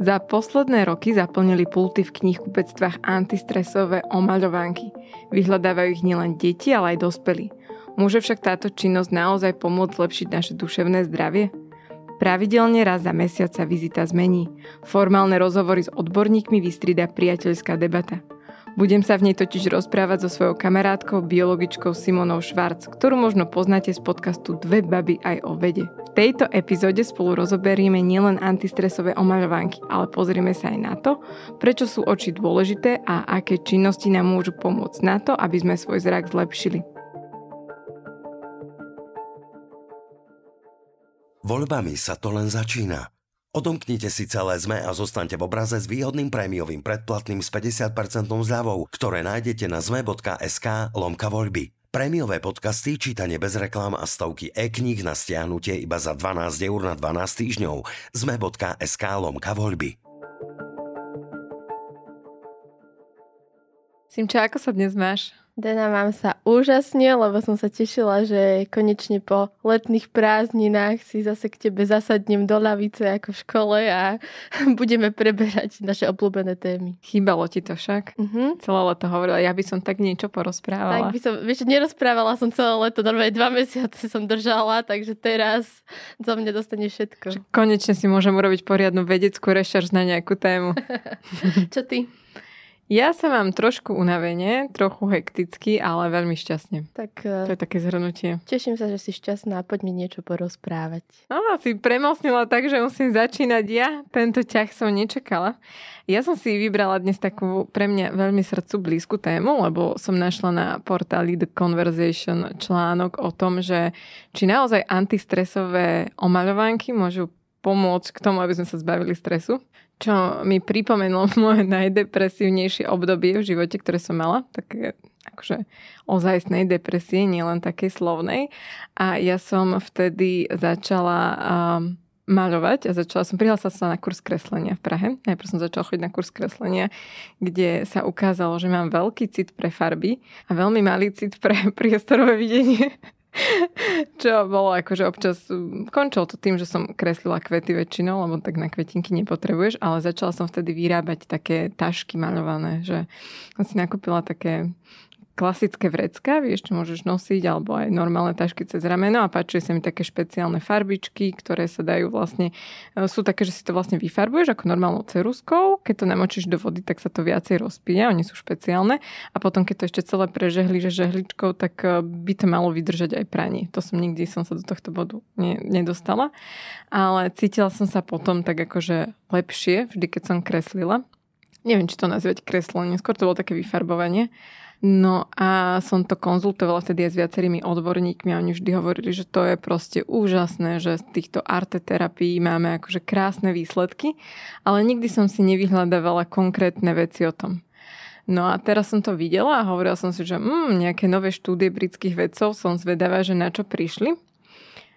Za posledné roky zaplnili pulty v knihkupectvách antistresové omaľovánky. Vyhľadávajú ich nielen deti, ale aj dospelí. Môže však táto činnosť naozaj pomôcť zlepšiť naše duševné zdravie? Pravidelne raz za mesiac sa vizita zmení. Formálne rozhovory s odborníkmi vystrida priateľská debata. Budem sa v nej totiž rozprávať so svojou kamarátkou, biologičkou Simonou Švarc, ktorú možno poznáte z podcastu Dve baby aj o vede. V tejto epizóde spolu rozoberieme nielen antistresové omaľovánky, ale pozrieme sa aj na to, prečo sú oči dôležité a aké činnosti nám môžu pomôcť na to, aby sme svoj zrak zlepšili. Voľbami sa to len začína. Odomknite si celé ZME a zostaňte v obraze s výhodným prémiovým predplatným s 50% zľavou, ktoré nájdete na zme.sk lomka voľby. Prémiové podcasty, čítanie bez reklám a stovky e-kníh na stiahnutie iba za 12 eur na 12 týždňov. Zme.sk lomka voľby. Simča, ako sa dnes máš? Dana, mám sa úžasne, lebo som sa tešila, že konečne po letných prázdninách si zase k tebe zasadnem do lavice ako v škole a budeme preberať naše obľúbené témy. Chýbalo ti to však? Uh-huh. Celé leto hovorila, ja by som tak niečo porozprávala. Tak by som, vieš, nerozprávala som celé leto, normálne dva mesiace som držala, takže teraz za mňa dostane všetko. Konečne si môžem urobiť poriadnu vedeckú rešerš na nejakú tému. Čo ty? Ja sa mám trošku unavene, trochu hekticky, ale veľmi šťastne. Tak, to je také zhrnutie. Teším sa, že si šťastná a poď mi niečo porozprávať. No, si premosnila tak, že musím začínať ja. Tento ťah som nečakala. Ja som si vybrala dnes takú pre mňa veľmi srdcu blízku tému, lebo som našla na portáli The Conversation článok o tom, že či naozaj antistresové omaľovánky môžu pomôcť k tomu, aby sme sa zbavili stresu čo mi pripomenulo moje najdepresívnejšie obdobie v živote, ktoré som mala, také akože ozajstnej depresie, nielen takej slovnej. A ja som vtedy začala um, maľovať a začala som, prihlásila sa na kurz kreslenia v Prahe. Najprv som začala chodiť na kurz kreslenia, kde sa ukázalo, že mám veľký cit pre farby a veľmi malý cit pre priestorové videnie. Čo bolo akože občas, končilo to tým, že som kreslila kvety väčšinou, lebo tak na kvetinky nepotrebuješ, ale začala som vtedy vyrábať také tašky maľované, že som si nakúpila také klasické vrecka, vieš, čo môžeš nosiť, alebo aj normálne tašky cez rameno a páčili sa mi také špeciálne farbičky, ktoré sa dajú vlastne, e, sú také, že si to vlastne vyfarbuješ ako normálnou ceruskou, keď to namočíš do vody, tak sa to viacej rozpíja, oni sú špeciálne a potom keď to ešte celé prežehli, že žehličkou, tak e, by to malo vydržať aj pranie. To som nikdy som sa do tohto bodu ne, nedostala, ale cítila som sa potom tak akože lepšie, vždy keď som kreslila. Neviem, či to nazvať kreslenie, skôr to bolo také vyfarbovanie. No a som to konzultovala vtedy aj s viacerými odborníkmi a oni vždy hovorili, že to je proste úžasné, že z týchto arteterapií máme akože krásne výsledky, ale nikdy som si nevyhľadávala konkrétne veci o tom. No a teraz som to videla a hovorila som si, že mm, nejaké nové štúdie britských vedcov som zvedavá, že na čo prišli.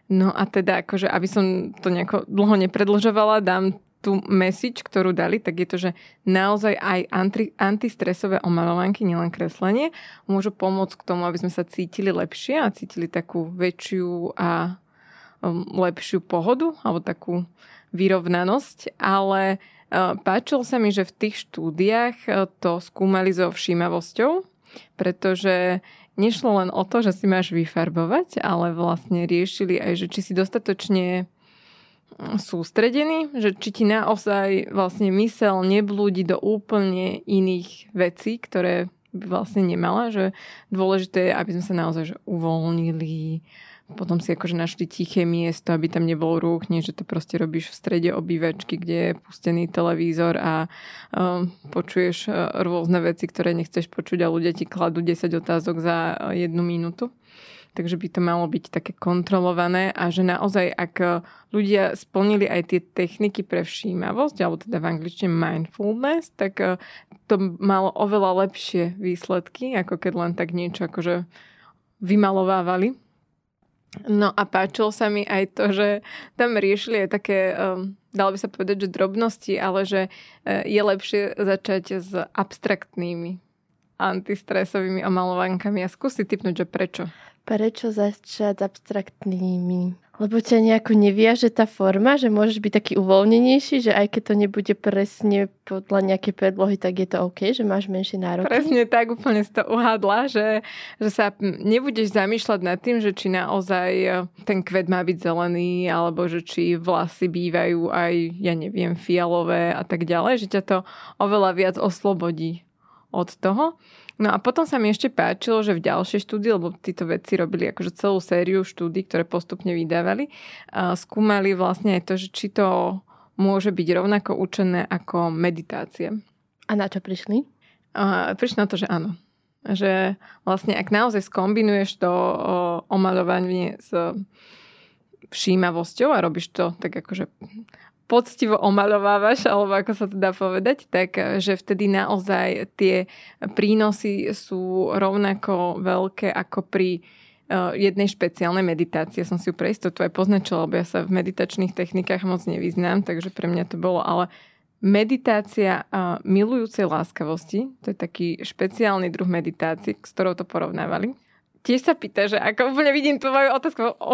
No a teda akože, aby som to nejako dlho nepredlžovala, dám tú message, ktorú dali, tak je to, že naozaj aj anti, antistresové omalovanky, nielen kreslenie, môžu pomôcť k tomu, aby sme sa cítili lepšie a cítili takú väčšiu a um, lepšiu pohodu alebo takú vyrovnanosť, ale uh, páčilo sa mi, že v tých štúdiách uh, to skúmali so všímavosťou, pretože nešlo len o to, že si máš vyfarbovať, ale vlastne riešili aj, že či si dostatočne sústredený, že či ti naozaj vlastne mysel neblúdi do úplne iných vecí, ktoré by vlastne nemala, že dôležité je, aby sme sa naozaj že uvoľnili, potom si akože našli tiché miesto, aby tam nebol rúch, nie, že to proste robíš v strede obývačky, kde je pustený televízor a um, počuješ uh, rôzne veci, ktoré nechceš počuť a ľudia ti kladú 10 otázok za uh, jednu minútu takže by to malo byť také kontrolované a že naozaj, ak eh, ľudia splnili aj tie techniky pre všímavosť, alebo teda v angličtine mindfulness, tak eh, to malo oveľa lepšie výsledky, ako keď len tak niečo akože vymalovávali. No a páčilo sa mi aj to, že tam riešili aj také, um, dalo by sa povedať, že drobnosti, ale že je lepšie začať s abstraktnými antistresovými omalovankami a skúsiť typnúť, že prečo. Prečo začať s abstraktnými? Lebo ťa nejako neviaže tá forma, že môžeš byť taký uvoľnenejší, že aj keď to nebude presne podľa nejakej predlohy, tak je to OK, že máš menšie nároky? Presne tak, úplne si to uhádla, že, že sa nebudeš zamýšľať nad tým, že či naozaj e, ten kvet má byť zelený, alebo že či vlasy bývajú aj, ja neviem, fialové a tak ďalej, že ťa to oveľa viac oslobodí od toho. No a potom sa mi ešte páčilo, že v ďalšej štúdii, lebo títo vedci robili akože celú sériu štúdí, ktoré postupne vydávali, skúmali vlastne aj to, že či to môže byť rovnako účinné ako meditácia. A na čo prišli? Prišli na to, že áno. Že vlastne ak naozaj skombinuješ to omaľovanie s všímavosťou a robíš to tak akože poctivo omaľovávaš, alebo ako sa to dá povedať, tak že vtedy naozaj tie prínosy sú rovnako veľké ako pri uh, jednej špeciálnej meditácie. Som si ju pre istotu aj poznačila, lebo ja sa v meditačných technikách moc nevyznám, takže pre mňa to bolo, ale meditácia uh, milujúcej láskavosti, to je taký špeciálny druh meditácie, s ktorou to porovnávali tiež sa pýta, že ako úplne vidím tvoju otázku o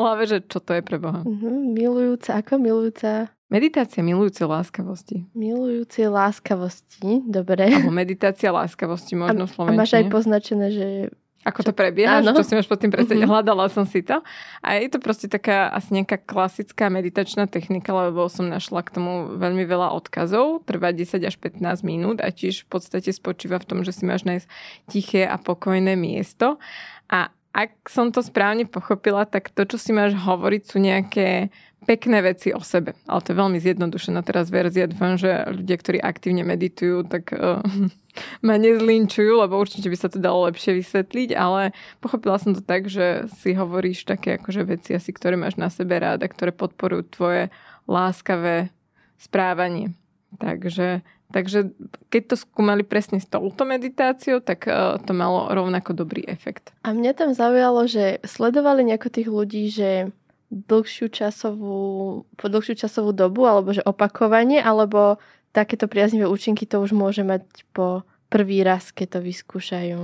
hlave, že čo to je pre Boha. Uh-huh, milujúca, ako milujúca? Meditácia milujúcej láskavosti. Milujúcej láskavosti, dobre. Alebo meditácia láskavosti, možno a, Slovenčine. A máš aj poznačené, že ako to prebieha, čo si máš pod tým predstaviť. Mm-hmm. Hľadala som si to. A je to proste taká asi nejaká klasická meditačná technika, lebo som našla k tomu veľmi veľa odkazov. Trvá 10 až 15 minút a tiež v podstate spočíva v tom, že si máš nájsť tiché a pokojné miesto. A ak som to správne pochopila, tak to, čo si máš hovoriť, sú nejaké pekné veci o sebe. Ale to je veľmi zjednodušená teraz verzia. Dúfam, že ľudia, ktorí aktívne meditujú, tak uh, ma nezlinčujú, lebo určite by sa to dalo lepšie vysvetliť, ale pochopila som to tak, že si hovoríš také akože veci asi, ktoré máš na sebe rád a ktoré podporujú tvoje láskavé správanie. Takže, takže keď to skúmali presne s touto meditáciou, tak uh, to malo rovnako dobrý efekt. A mňa tam zaujalo, že sledovali nejako tých ľudí, že dlhšiu časovú, po dlhšiu časovú dobu, alebo že opakovanie, alebo takéto priaznivé účinky to už môže mať po prvý raz, keď to vyskúšajú.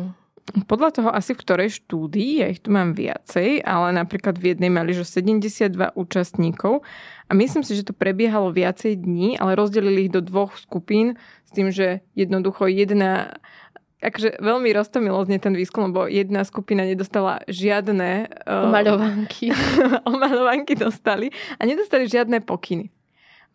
Podľa toho asi v ktorej štúdii, ja ich tu mám viacej, ale napríklad v jednej mali, že 72 účastníkov a myslím si, že to prebiehalo viacej dní, ale rozdelili ich do dvoch skupín s tým, že jednoducho jedna akože veľmi roztomilo znie ten výskum, lebo jedna skupina nedostala žiadne... Uh, omaľovanky. omaľovanky dostali a nedostali žiadne pokyny.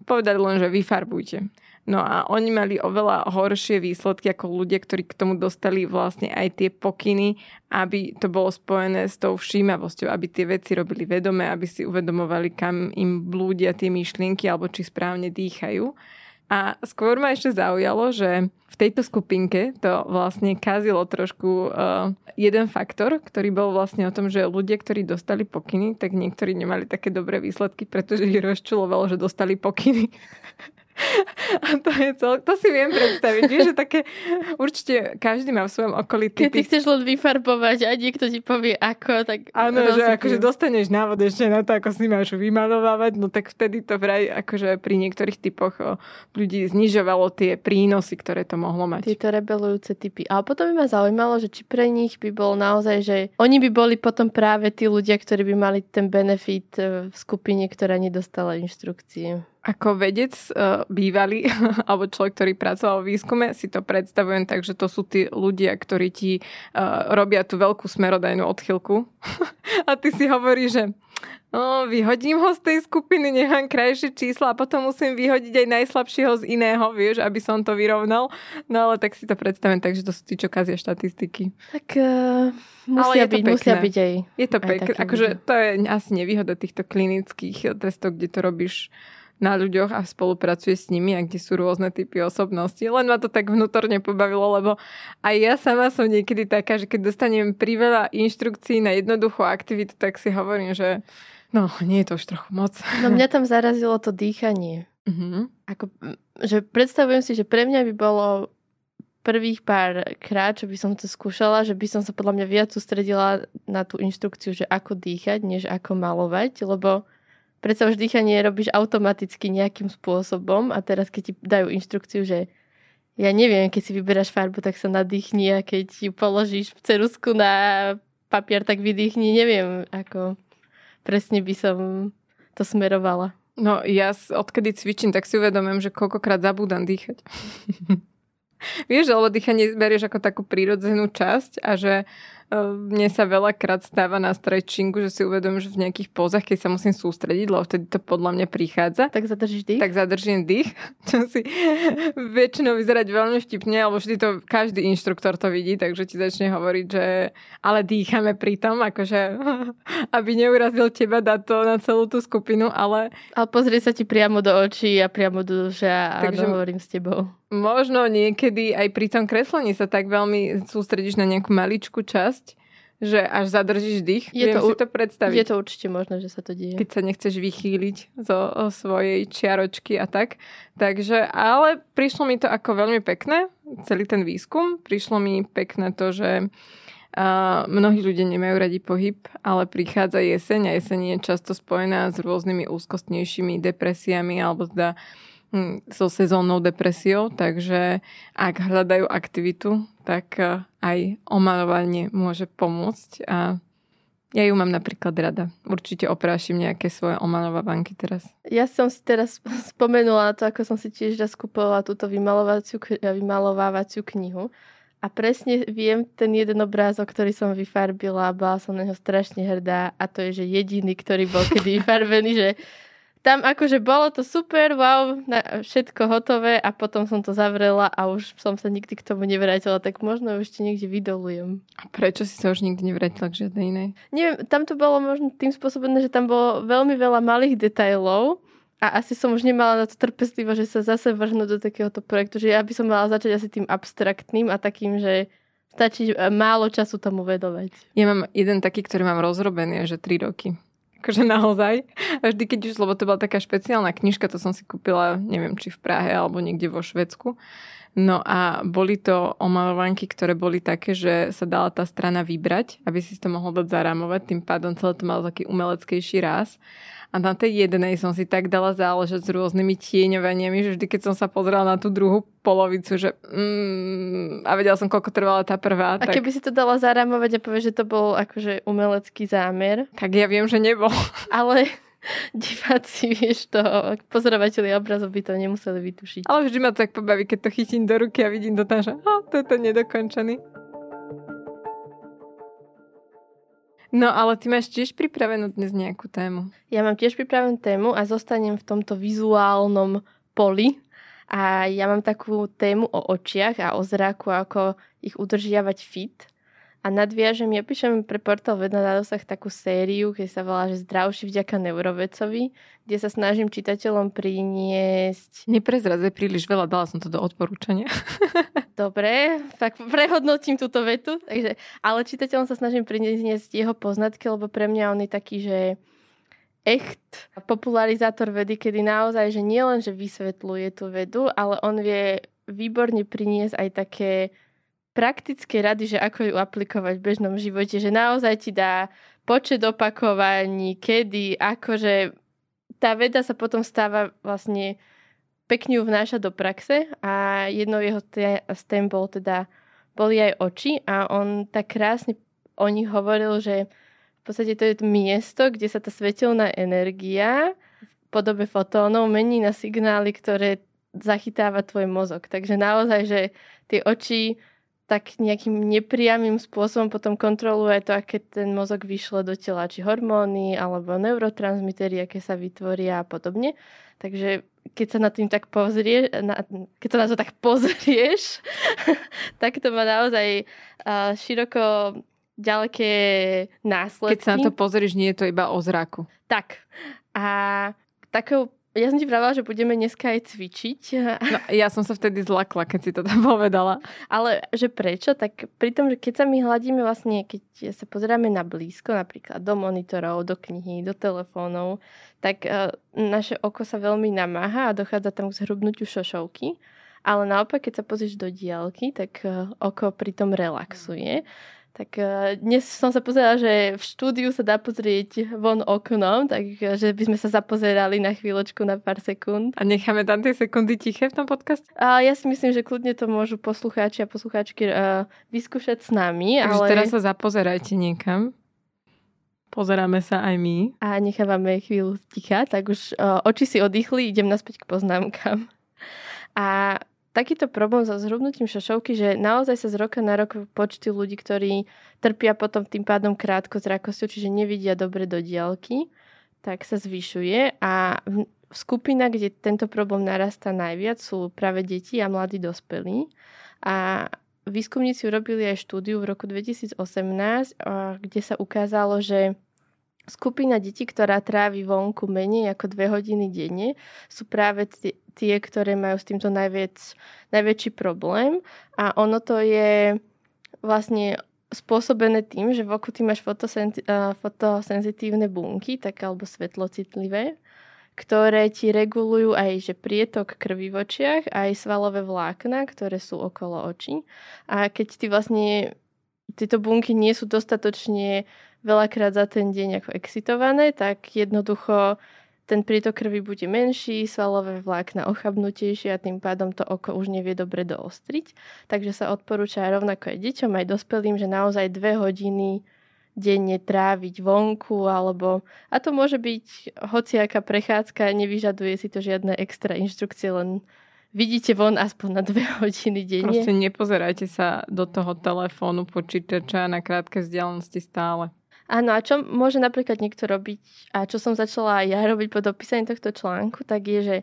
Povedali len, že vyfarbujte. No a oni mali oveľa horšie výsledky ako ľudia, ktorí k tomu dostali vlastne aj tie pokyny, aby to bolo spojené s tou všímavosťou, aby tie veci robili vedome, aby si uvedomovali, kam im blúdia tie myšlienky alebo či správne dýchajú. A skôr ma ešte zaujalo, že v tejto skupinke to vlastne kazilo trošku uh, jeden faktor, ktorý bol vlastne o tom, že ľudia, ktorí dostali pokyny, tak niektorí nemali také dobré výsledky, pretože ich rozčulovalo, že dostali pokyny. A to je cel, to si viem predstaviť, že také, určite každý má v svojom okolí typy. Keď ty chceš len vyfarbovať a niekto ti povie ako, tak Áno, rozumiem. že akože dostaneš návod ešte na to, ako si máš vymalovávať, no tak vtedy to vraj akože pri niektorých typoch o, ľudí znižovalo tie prínosy, ktoré to mohlo mať. Tieto rebelujúce typy. A potom by ma zaujímalo, že či pre nich by bol naozaj, že oni by boli potom práve tí ľudia, ktorí by mali ten benefit e, v skupine, ktorá nedostala inštrukcie. Ako vedec uh, bývalý, alebo človek, ktorý pracoval v výskume, si to predstavujem tak, že to sú tí ľudia, ktorí ti uh, robia tú veľkú smerodajnú odchylku. a ty si hovoríš, že No, vyhodím ho z tej skupiny, nechám krajšie čísla a potom musím vyhodiť aj najslabšieho z iného, vieš, aby som to vyrovnal. No ale tak si to predstavím, takže to sú tí, čo kazia štatistiky. Tak uh, musia, byť, musia byť aj Je to pekné. Akože to je asi nevýhoda týchto klinických testov, kde to robíš na ľuďoch a spolupracuje s nimi a kde sú rôzne typy osobnosti. Len ma to tak vnútorne pobavilo, lebo aj ja sama som niekedy taká, že keď dostanem priveľa inštrukcií na jednoduchú aktivitu, tak si hovorím, že no, nie je to už trochu moc. No mňa tam zarazilo to dýchanie. Uh-huh. Ako, že predstavujem si, že pre mňa by bolo prvých pár krát, čo by som to skúšala, že by som sa podľa mňa viac sústredila na tú inštrukciu, že ako dýchať, než ako malovať, lebo predsa už dýchanie robíš automaticky nejakým spôsobom a teraz keď ti dajú inštrukciu, že ja neviem, keď si vyberáš farbu, tak sa nadýchni a keď ju položíš cerusku na papier, tak vydýchni, neviem, ako... presne by som to smerovala. No ja odkedy cvičím, tak si uvedomím, že koľkokrát zabúdam dýchať. Vieš, lebo dýchanie berieš ako takú prírodzenú časť a že mne sa veľakrát stáva na stretchingu, že si uvedomím, že v nejakých pozách, keď sa musím sústrediť, lebo vtedy to podľa mňa prichádza. Tak zadržíš dých? Tak zadržím dých, čo si väčšinou vyzerať veľmi vtipne, alebo vždy to, každý inštruktor to vidí, takže ti začne hovoriť, že ale dýchame pri tom, akože aby neurazil teba dať to na celú tú skupinu, ale... Ale pozrie sa ti priamo do očí a priamo do duše a takže... hovorím s tebou. Možno niekedy aj pri tom kreslení sa tak veľmi sústredíš na nejakú maličkú časť, že až zadržíš dých. Je Viem to, si to predstaviť. Je to určite možné, že sa to deje. Keď sa nechceš vychýliť zo svojej čiaročky a tak. Takže, ale prišlo mi to ako veľmi pekné, celý ten výskum. Prišlo mi pekné to, že Uh, mnohí ľudia nemajú radi pohyb, ale prichádza jeseň a jeseň je často spojená s rôznymi úzkostnejšími depresiami alebo teda so sezónnou depresiou, takže ak hľadajú aktivitu, tak eh, aj omalovanie môže pomôcť a ja ju mám napríklad rada. Určite oprášim nejaké svoje omalovávanky teraz. Ja som si teraz spomenula na to, ako som si tiež raz kupovala túto vymalovaciu, vymalovávaciu knihu. A presne viem ten jeden obrázok, ktorý som vyfarbila a bola som na neho strašne hrdá a to je, že jediný, ktorý bol kedy vyfarbený, že tam akože bolo to super, wow, na, všetko hotové a potom som to zavrela a už som sa nikdy k tomu nevrátila, tak možno ešte niekde vydolujem. A prečo si sa už nikdy nevrátila k žiadnej inej? Neviem, tam to bolo možno tým spôsobom, že tam bolo veľmi veľa malých detailov a asi som už nemala na to trpezlivo, že sa zase vrhnú do takéhoto projektu, že ja by som mala začať asi tým abstraktným a takým, že stačí málo času tomu vedovať. Ja mám jeden taký, ktorý mám rozrobený, že 3 roky. Akože naozaj. A vždy, keď už, lebo to bola taká špeciálna knižka, to som si kúpila, neviem, či v Prahe alebo niekde vo Švedsku. No a boli to omalovanky, ktoré boli také, že sa dala tá strana vybrať, aby si to mohol dať zarámovať, tým pádom celé to malo taký umeleckejší ráz. A na tej jednej som si tak dala záležať s rôznymi tieňovaniami, že vždy, keď som sa pozrela na tú druhú polovicu, že mm, a vedela som, koľko trvala tá prvá. A tak... keby si to dala zarámovať a povieš, že to bol akože umelecký zámer. Tak ja viem, že nebol. Ale diváci, vieš to, pozorovateľi obrazov by to nemuseli vytušiť. Ale vždy ma to tak pobaví, keď to chytím do ruky a vidím to tam, že oh, to je to nedokončený. No ale ty máš tiež pripravenú dnes nejakú tému. Ja mám tiež pripravenú tému a zostanem v tomto vizuálnom poli. A ja mám takú tému o očiach a o zraku, ako ich udržiavať fit a nadviažem, ja píšem pre portál Vedna na dosah takú sériu, keď sa volá, že zdravší vďaka neurovecovi, kde sa snažím čitateľom priniesť... Neprezrazaj príliš veľa, dala som to do odporúčania. Dobre, tak prehodnotím túto vetu. Takže, ale čitateľom sa snažím priniesť jeho poznatky, lebo pre mňa on je taký, že echt popularizátor vedy, kedy naozaj, že nielen, že vysvetľuje tú vedu, ale on vie výborne priniesť aj také praktické rady, že ako ju aplikovať v bežnom živote, že naozaj ti dá počet opakovaní, kedy, akože tá veda sa potom stáva vlastne pekne ju vnáša do praxe a jednou jeho z tém bol teda, boli aj oči a on tak krásne o nich hovoril, že v podstate to je to miesto, kde sa tá svetelná energia v podobe fotónov mení na signály, ktoré zachytáva tvoj mozog. Takže naozaj, že tie oči tak nejakým nepriamým spôsobom potom kontroluje to, aké ten mozog vyšle do tela, či hormóny alebo neurotransmitery, aké sa vytvoria a podobne. Takže keď sa na tým tak pozrieš, na, keď sa na to tak pozrieš, tak to má naozaj uh, široko ďaleké následky. Keď sa na to pozrieš, nie je to iba o zraku. Tak. A takou ja som ti pravila, že budeme dneska aj cvičiť. No, ja som sa vtedy zlakla, keď si to tam povedala. Ale že prečo? Tak pri tom, že keď sa my hľadíme vlastne, keď sa pozeráme na blízko, napríklad do monitorov, do knihy, do telefónov, tak uh, naše oko sa veľmi namáha a dochádza tam k zhrubnutiu šošovky. Ale naopak, keď sa pozrieš do diálky, tak uh, oko pritom relaxuje. Tak uh, dnes som sa pozerala, že v štúdiu sa dá pozrieť von oknom, takže by sme sa zapozerali na chvíľočku, na pár sekúnd. A necháme tam tie sekundy tiché v tom podcaste? A ja si myslím, že kľudne to môžu poslucháči a poslucháčky uh, vyskúšať s nami. Takže ale... teraz sa zapozerajte niekam. Pozeráme sa aj my. A nechávame chvíľu ticha, tak už uh, oči si oddychli, idem naspäť k poznámkam. A takýto problém so zhrubnutím šošovky, že naozaj sa z roka na rok počty ľudí, ktorí trpia potom tým pádom krátko zrakosťou, čiže nevidia dobre do diálky, tak sa zvyšuje a skupina, kde tento problém narastá najviac, sú práve deti a mladí dospelí. A výskumníci urobili aj štúdiu v roku 2018, kde sa ukázalo, že Skupina detí, ktorá trávi vonku menej ako dve hodiny denne, sú práve tie, ktoré majú s týmto najviac, najväčší problém. A ono to je vlastne spôsobené tým, že v oku ty máš fotosenzitívne bunky, tak alebo svetlocitlivé, ktoré ti regulujú aj že prietok krvi v očiach, aj svalové vlákna, ktoré sú okolo očí. A keď ty vlastne tieto bunky nie sú dostatočne veľakrát za ten deň ako excitované, tak jednoducho ten prítok krvi bude menší, svalové vlákna ochabnutejšie a tým pádom to oko už nevie dobre doostriť. Takže sa odporúča rovnako aj deťom, aj dospelým, že naozaj dve hodiny denne tráviť vonku, alebo a to môže byť hociaká prechádzka, nevyžaduje si to žiadne extra inštrukcie, len vidíte von aspoň na dve hodiny denne. Proste nepozerajte sa do toho telefónu, počítača na krátke vzdialenosti stále. Áno, a čo môže napríklad niekto robiť, a čo som začala ja robiť po dopísaní tohto článku, tak je, že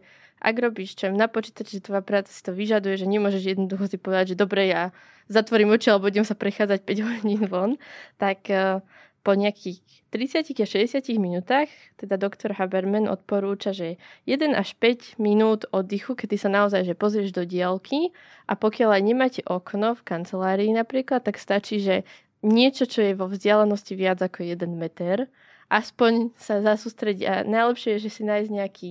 ak robíš čo na počítači, tvoja práca si to vyžaduje, že nemôžeš jednoducho si povedať, že dobre, ja zatvorím oči alebo budem sa prechádzať 5 hodín von, tak e, po nejakých 30 a 60 minútach, teda doktor Haberman odporúča, že 1 až 5 minút oddychu, kedy sa naozaj že pozrieš do diálky a pokiaľ aj nemáte okno v kancelárii napríklad, tak stačí, že niečo, čo je vo vzdialenosti viac ako 1 meter, aspoň sa zasústrediť. A najlepšie je, že si nájsť nejaký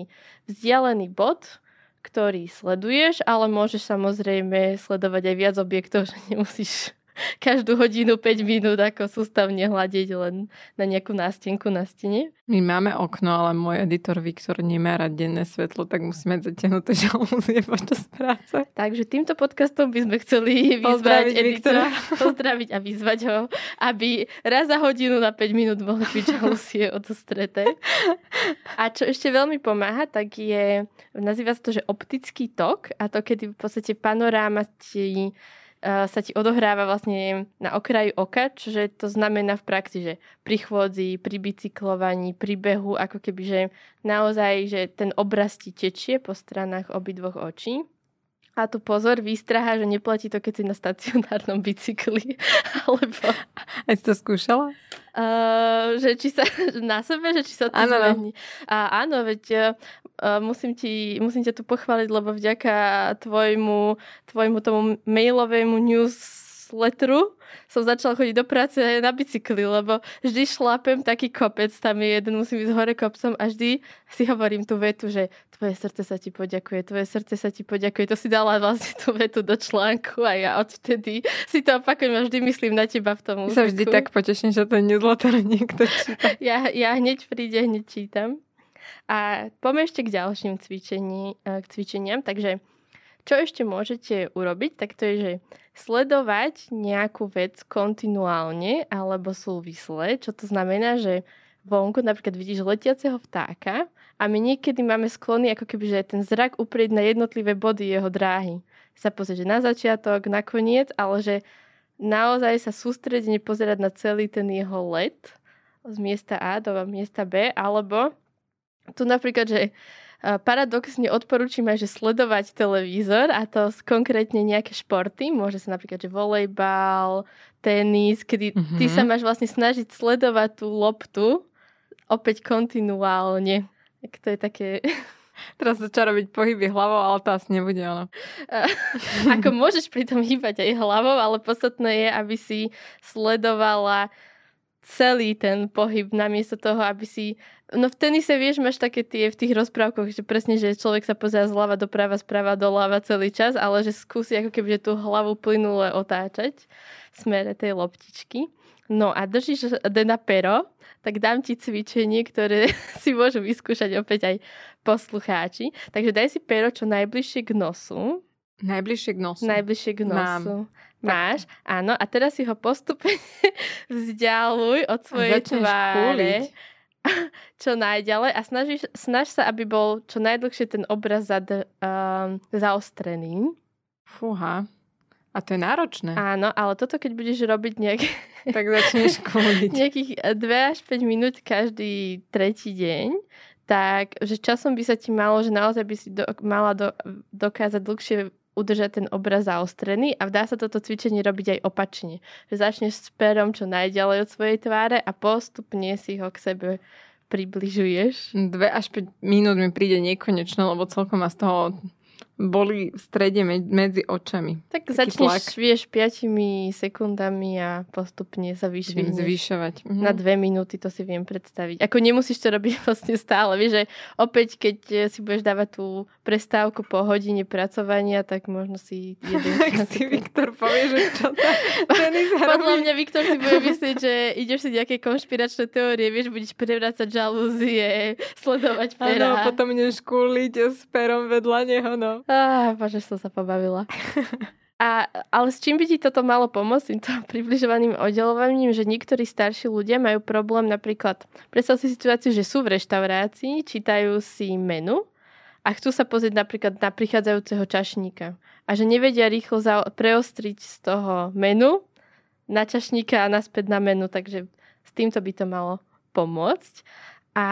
vzdialený bod, ktorý sleduješ, ale môžeš samozrejme sledovať aj viac objektov, že nemusíš každú hodinu 5 minút ako sústavne hľadiť len na nejakú nástenku na stene. My máme okno, ale môj editor Viktor nemá rád denné svetlo, tak musíme zatiahnuté žalúzie počas práce. Takže týmto podcastom by sme chceli vyzvať editora, pozdraviť a vyzvať ho, aby raz za hodinu na 5 minút mohli byť žalúzie odostreté. A čo ešte veľmi pomáha, tak je, nazýva sa to, že optický tok a to, kedy v podstate panoráma ti sa ti odohráva vlastne na okraji oka, čiže to znamená v praxi, že pri chôdzi, pri bicyklovaní, pri behu, ako keby, že naozaj, že ten obraz ti tečie po stranách obidvoch očí. A tu pozor, výstraha, že neplatí to, keď si na stacionárnom bicykli. Alebo... Aj si to skúšala? Uh, že či sa na sebe, že či sa to áno. zmení. A áno, veď musím, ti, musím ťa tu pochváliť, lebo vďaka tvojmu, tvojmu tomu mailovému news letru som začala chodiť do práce na bicykli, lebo vždy šlapem taký kopec, tam je jeden, musím ísť hore kopcom a vždy si hovorím tú vetu, že tvoje srdce sa ti poďakuje, tvoje srdce sa ti poďakuje. To si dala vlastne tú vetu do článku a ja odvtedy si to opakujem a vždy myslím na teba v tom úseku. Sa vždy tak poteším, že to newsletter niekto číta. ja, ja hneď príde, hneď čítam. A poďme ešte k ďalším cvičení, eh, k cvičeniam. Takže čo ešte môžete urobiť, tak to je, že sledovať nejakú vec kontinuálne alebo súvisle, čo to znamená, že vonku napríklad vidíš letiaceho vtáka a my niekedy máme sklony ako keby, že ten zrak uprieť na jednotlivé body jeho dráhy. Sa pozrieť, že na začiatok, na koniec, ale že naozaj sa sústredne pozerať na celý ten jeho let z miesta A do miesta B, alebo tu napríklad, že Paradoxne odporúčam aj, že sledovať televízor a to konkrétne nejaké športy, môže sa napríklad, že volejbal, tenis, kedy mm-hmm. ty sa máš vlastne snažiť sledovať tú loptu opäť kontinuálne. Tak to je také... Teraz začal robiť pohyby hlavou, ale to asi nebude ono. Ako môžeš pri tom hýbať aj hlavou, ale podstatné je, aby si sledovala celý ten pohyb namiesto toho, aby si... No v tenise, vieš, máš také tie v tých rozprávkoch, že presne, že človek sa pozera zľava doprava, správa doľava celý čas, ale že skúsi ako keby že tú hlavu plynule otáčať v smere tej loptičky. No a držíš na pero, tak dám ti cvičenie, ktoré si môžu vyskúšať opäť aj poslucháči. Takže daj si pero čo najbližšie k nosu. Najbližšie k nosu. Najbližšie k nosu. Mám. Máš? Áno. A teraz si ho postupne vzdialuj od svojej tváre. čo najďalej a snažíš, snaž sa, aby bol čo najdlhšie ten obraz zad, um, zaostrený. Fúha. A to je náročné. Áno, ale toto keď budeš robiť nejak... tak začneš kúliť. nejakých 2 až 5 minút každý tretí deň, tak že časom by sa ti malo, že naozaj by si do, mala do, dokázať dlhšie udržať ten obraz zaostrený a dá sa toto cvičenie robiť aj opačne. Že začneš s perom čo najďalej od svojej tváre a postupne si ho k sebe približuješ. Dve až 5 minút mi príde nekonečné, lebo celkom ma z toho boli v strede medzi očami. Tak Taký začneš, tlak. vieš, 5 sekundami a postupne sa vyšvihneš. Zvyšovať. Mhm. Na dve minúty to si viem predstaviť. Ako nemusíš to robiť vlastne stále. Vieš, že opäť, keď si budeš dávať tú prestávku po hodine pracovania, tak možno si jeden... tak si Viktor povie, že čo to Podľa mňa Viktor si bude myslieť, že ideš si nejaké konšpiračné teórie, vieš, budeš prevrácať žalúzie, sledovať pera. Áno, potom ideš kúliť s perom vedľa neho, no. Ah, bože, som sa pobavila. A, ale s čím by ti toto malo pomôcť, týmto približovaným oddelovaním, že niektorí starší ľudia majú problém napríklad, predstav si situáciu, že sú v reštaurácii, čítajú si menu a chcú sa pozrieť napríklad na prichádzajúceho čašníka a že nevedia rýchlo za- preostriť z toho menu na čašníka a naspäť na menu, takže s týmto by to malo pomôcť. A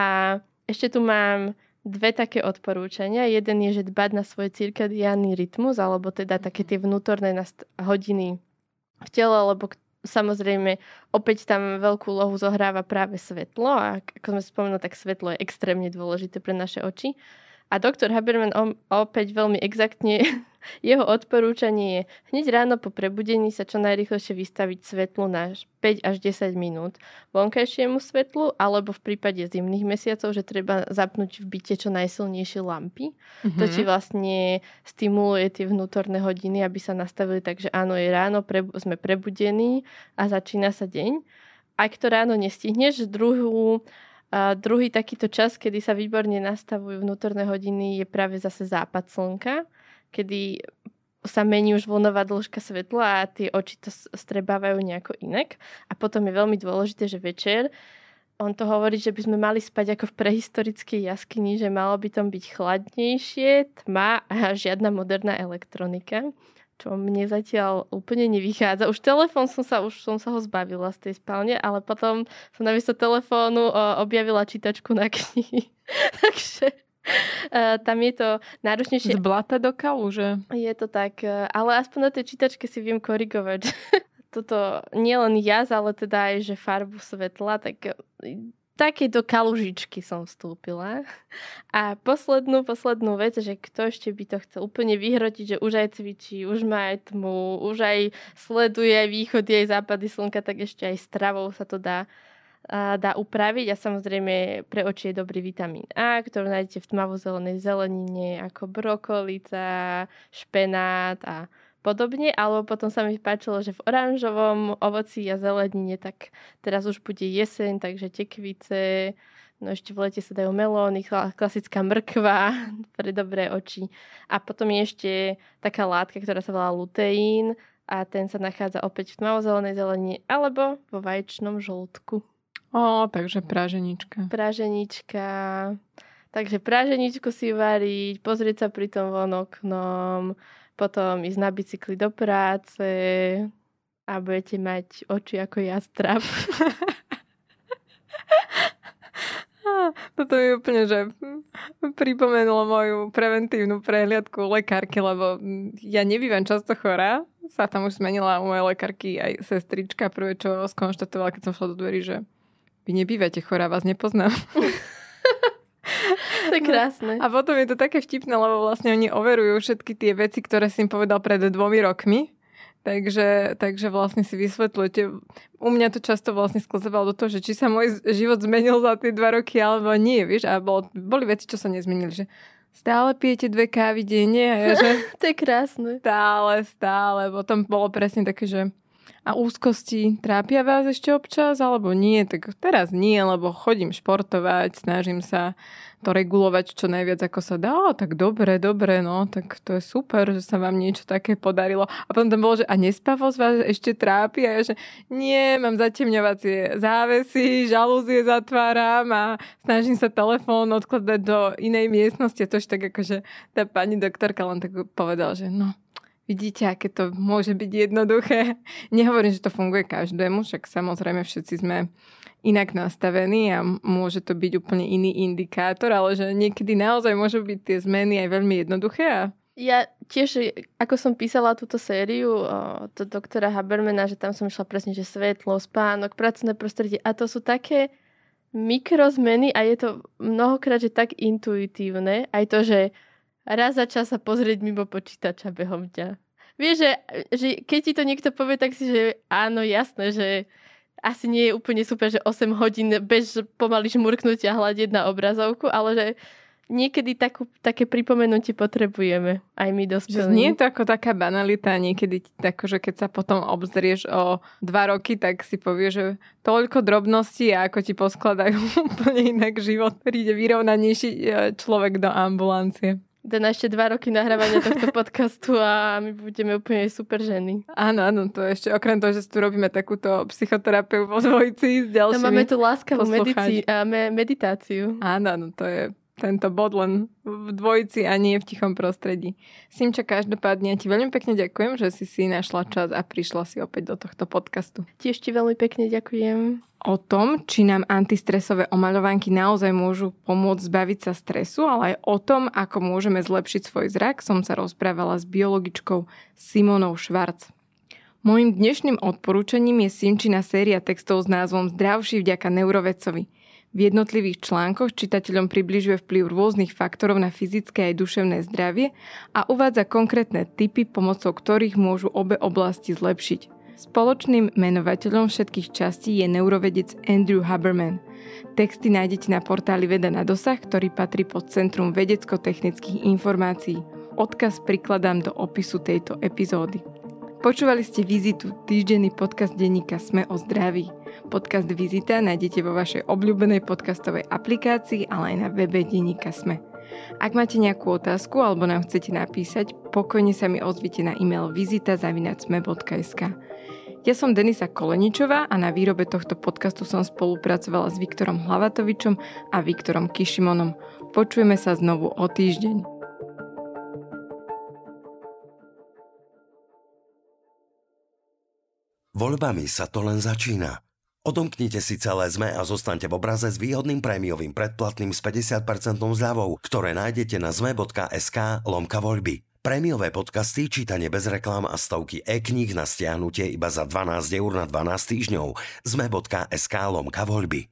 ešte tu mám dve také odporúčania. Jeden je, že dbať na svoj cirkadiánny rytmus, alebo teda také tie vnútorné hodiny v tele, lebo samozrejme opäť tam veľkú lohu zohráva práve svetlo a ako sme spomenuli, tak svetlo je extrémne dôležité pre naše oči. A doktor Haberman opäť veľmi exaktne, jeho odporúčanie je hneď ráno po prebudení sa čo najrychlejšie vystaviť svetlu na 5 až 10 minút vonkajšiemu svetlu, alebo v prípade zimných mesiacov, že treba zapnúť v byte čo najsilnejšie lampy. Mm-hmm. To ti vlastne stimuluje tie vnútorné hodiny, aby sa nastavili tak, že áno, je ráno, pre, sme prebudení a začína sa deň. Ak to ráno nestihneš, druhú a druhý takýto čas, kedy sa výborne nastavujú vnútorné hodiny, je práve zase západ slnka, kedy sa mení už vlnová dĺžka svetla a tie oči to strebávajú nejako inak. A potom je veľmi dôležité, že večer on to hovorí, že by sme mali spať ako v prehistorickej jaskyni, že malo by tam byť chladnejšie, tma a žiadna moderná elektronika čo mne zatiaľ úplne nevychádza. Už telefón som sa, už som sa ho zbavila z tej spálne, ale potom som namiesto telefónu objavila čítačku na knihy. Takže uh, tam je to náročnejšie. Z blata do kaluže. Je to tak, uh, ale aspoň na tej čítačke si viem korigovať. Toto nielen jaz, ale teda aj, že farbu svetla, tak takéto kalužičky som vstúpila. A poslednú, poslednú vec, že kto ešte by to chcel úplne vyhrotiť, že už aj cvičí, už má aj tmu, už aj sleduje východy, aj západy slnka, tak ešte aj stravou sa to dá dá upraviť a samozrejme pre oči je dobrý vitamín A, ktorý nájdete v tmavo-zelenej zelenine ako brokolica, špenát a podobne, alebo potom sa mi páčilo, že v oranžovom ovoci a zelenine, tak teraz už bude jeseň, takže tekvice, no ešte v lete sa dajú melóny, klasická mrkva pre dobré oči. A potom je ešte taká látka, ktorá sa volá luteín a ten sa nachádza opäť v tmavozelenej zelenine alebo vo vaječnom žltku. Ó, takže práženička. Práženička. Takže práženičku si variť, pozrieť sa pri tom von oknom, potom ísť na bicykli do práce a budete mať oči ako jastrab. Toto mi úplne, že pripomenulo moju preventívnu prehliadku lekárky, lebo ja nebývam často chorá. Sa tam už zmenila u mojej lekárky aj sestrička. Prvé, čo skonštatovala, keď som šla do dverí, že vy nebývate chorá, vás nepoznám. to je krásne. A potom je to také vtipné, lebo vlastne oni overujú všetky tie veci, ktoré si im povedal pred dvomi rokmi. Takže, takže vlastne si vysvetľujete. U mňa to často vlastne sklzovalo do toho, že či sa môj život zmenil za tie dva roky alebo nie, vieš. A bol, boli veci, čo sa nezmenili, že stále pijete dve kávy denne a ja, že... to je krásne. Stále, stále. Potom bolo presne také, že A úzkosti trápia vás ešte občas, alebo nie? Tak teraz nie, lebo chodím športovať, snažím sa to regulovať čo najviac ako sa dá. Tak dobre, dobre, no, tak to je super, že sa vám niečo také podarilo. A potom tam bolo, že a nespavosť vás ešte trápi? A ja, že nie, mám zatemňovacie závesy, žalúzie zatváram a snažím sa telefón odkladať do inej miestnosti. To už tak akože tá pani doktorka len tak povedala, že no, Vidíte, aké to môže byť jednoduché. Nehovorím, že to funguje každému, však samozrejme všetci sme inak nastavení a môže to byť úplne iný indikátor, ale že niekedy naozaj môžu byť tie zmeny aj veľmi jednoduché. A... Ja tiež, ako som písala túto sériu do doktora Habermana, že tam som išla presne, že svetlo, spánok, pracovné prostredie a to sú také mikrozmeny a je to mnohokrát, že tak intuitívne. Aj to, že raz za čas sa pozrieť mimo počítača behom dňa. Vieš, že, že keď ti to niekto povie, tak si, že áno, jasné, že asi nie je úplne super, že 8 hodín bez pomaly žmurknutia hľadiť na obrazovku, ale že niekedy takú, také pripomenutie potrebujeme aj my dospelí. Nie je to ako taká banalita, niekedy tako, že keď sa potom obzrieš o dva roky, tak si povie, že toľko drobností a ako ti poskladajú úplne inak život. Príde vyrovnanejší e, človek do ambulancie. Den ešte dva roky nahrávania tohto podcastu a my budeme úplne super ženy. Áno, áno, to ešte okrem toho, že tu robíme takúto psychoterapiu vo dvojici s ďalšími no, máme tu láskavú medici- a me- meditáciu. Áno, áno, to je tento bod len v dvojici a nie v tichom prostredí. Simča, každopádne ti veľmi pekne ďakujem, že si si našla čas a prišla si opäť do tohto podcastu. Tiež ti veľmi pekne ďakujem. O tom, či nám antistresové omaľovánky naozaj môžu pomôcť zbaviť sa stresu, ale aj o tom, ako môžeme zlepšiť svoj zrak, som sa rozprávala s biologičkou Simonou Švarc. Mojím dnešným odporúčaním je Simčina séria textov s názvom Zdravší vďaka neurovedcovi – v jednotlivých článkoch čitateľom približuje vplyv rôznych faktorov na fyzické aj duševné zdravie a uvádza konkrétne typy, pomocou ktorých môžu obe oblasti zlepšiť. Spoločným menovateľom všetkých častí je neurovedec Andrew Haberman. Texty nájdete na portáli Veda na dosah, ktorý patrí pod Centrum vedecko-technických informácií. Odkaz prikladám do opisu tejto epizódy. Počúvali ste Vizitu, týždenný podcast denníka Sme o zdraví. Podcast Vizita nájdete vo vašej obľúbenej podcastovej aplikácii, ale aj na webe denníka Sme. Ak máte nejakú otázku alebo nám chcete napísať, pokojne sa mi ozvite na e-mail vizita.sme.sk. Ja som Denisa Koleničová a na výrobe tohto podcastu som spolupracovala s Viktorom Hlavatovičom a Viktorom Kišimonom. Počujeme sa znovu o týždeň. Voľbami sa to len začína. Odomknite si celé ZME a zostaňte v obraze s výhodným prémiovým predplatným s 50% zľavou, ktoré nájdete na zme.sk lomka voľby. Prémiové podcasty, čítanie bez reklám a stovky e-kníh na stiahnutie iba za 12 eur na 12 týždňov. zme.sk lomka voľby.